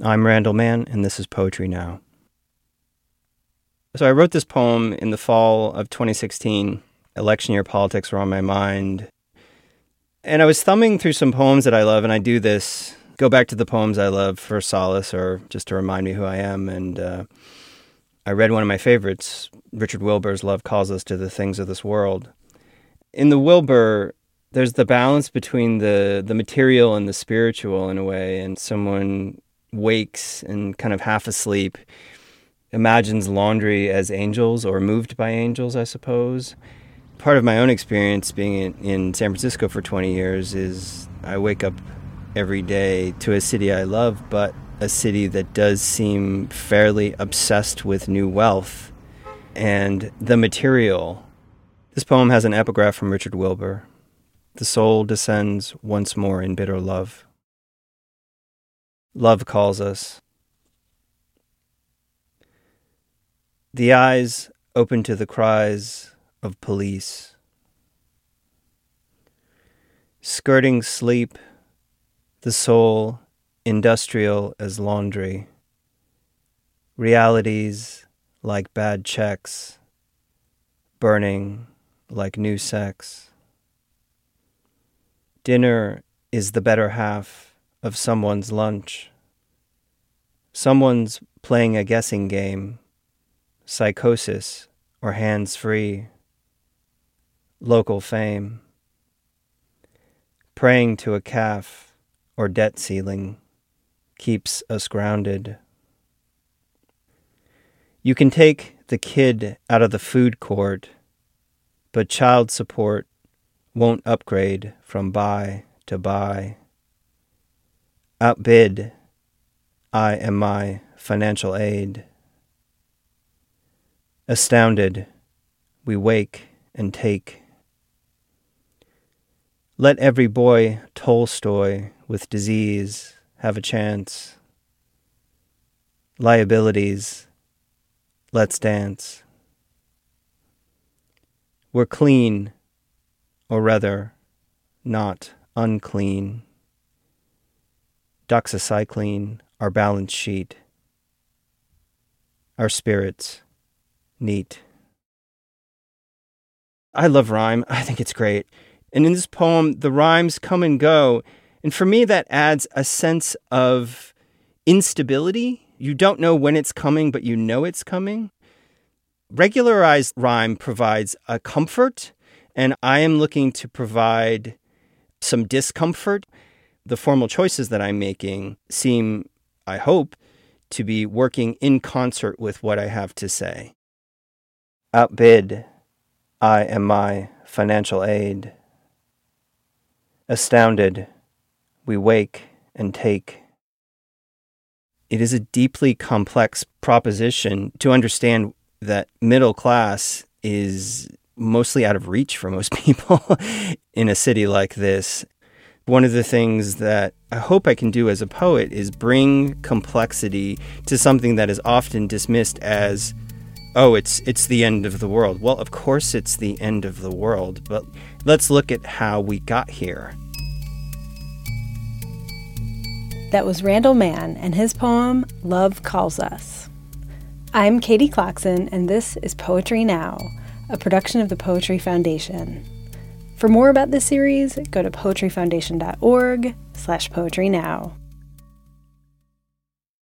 I'm Randall Mann, and this is Poetry Now. So I wrote this poem in the fall of 2016. Election year politics were on my mind. And I was thumbing through some poems that I love, and I do this go back to the poems I love for solace or just to remind me who I am. And uh, I read one of my favorites, Richard Wilbur's Love Calls Us to the Things of This World. In the Wilbur, there's the balance between the, the material and the spiritual in a way, and someone wakes and kind of half asleep, imagines laundry as angels or moved by angels, I suppose. Part of my own experience being in, in San Francisco for 20 years is I wake up every day to a city I love, but a city that does seem fairly obsessed with new wealth and the material. This poem has an epigraph from Richard Wilbur. The soul descends once more in bitter love. Love calls us. The eyes open to the cries of police. Skirting sleep, the soul industrial as laundry. Realities like bad checks, burning like new sex. Dinner is the better half of someone's lunch. Someone's playing a guessing game, psychosis or hands free, local fame, praying to a calf or debt ceiling keeps us grounded. You can take the kid out of the food court, but child support won't upgrade from buy to buy outbid I am my financial aid. Astounded, we wake and take. Let every boy Tolstoy with disease have a chance. Liabilities, let's dance. We're clean, or rather, not unclean doxycycline, our balance sheet, our spirits, neat. I love rhyme. I think it's great. And in this poem, the rhymes come and go. And for me, that adds a sense of instability. You don't know when it's coming, but you know it's coming. Regularized rhyme provides a comfort, and I am looking to provide some discomfort the formal choices that I'm making seem, I hope, to be working in concert with what I have to say. Outbid, I am my financial aid. Astounded, we wake and take. It is a deeply complex proposition to understand that middle class is mostly out of reach for most people in a city like this one of the things that I hope I can do as a poet is bring complexity to something that is often dismissed as oh it's it's the end of the world. Well, of course it's the end of the world, but let's look at how we got here. That was Randall Mann and his poem Love Calls Us. I'm Katie Clarkson and this is Poetry Now, a production of the Poetry Foundation. For more about this series, go to poetryfoundation.org slash poetry now.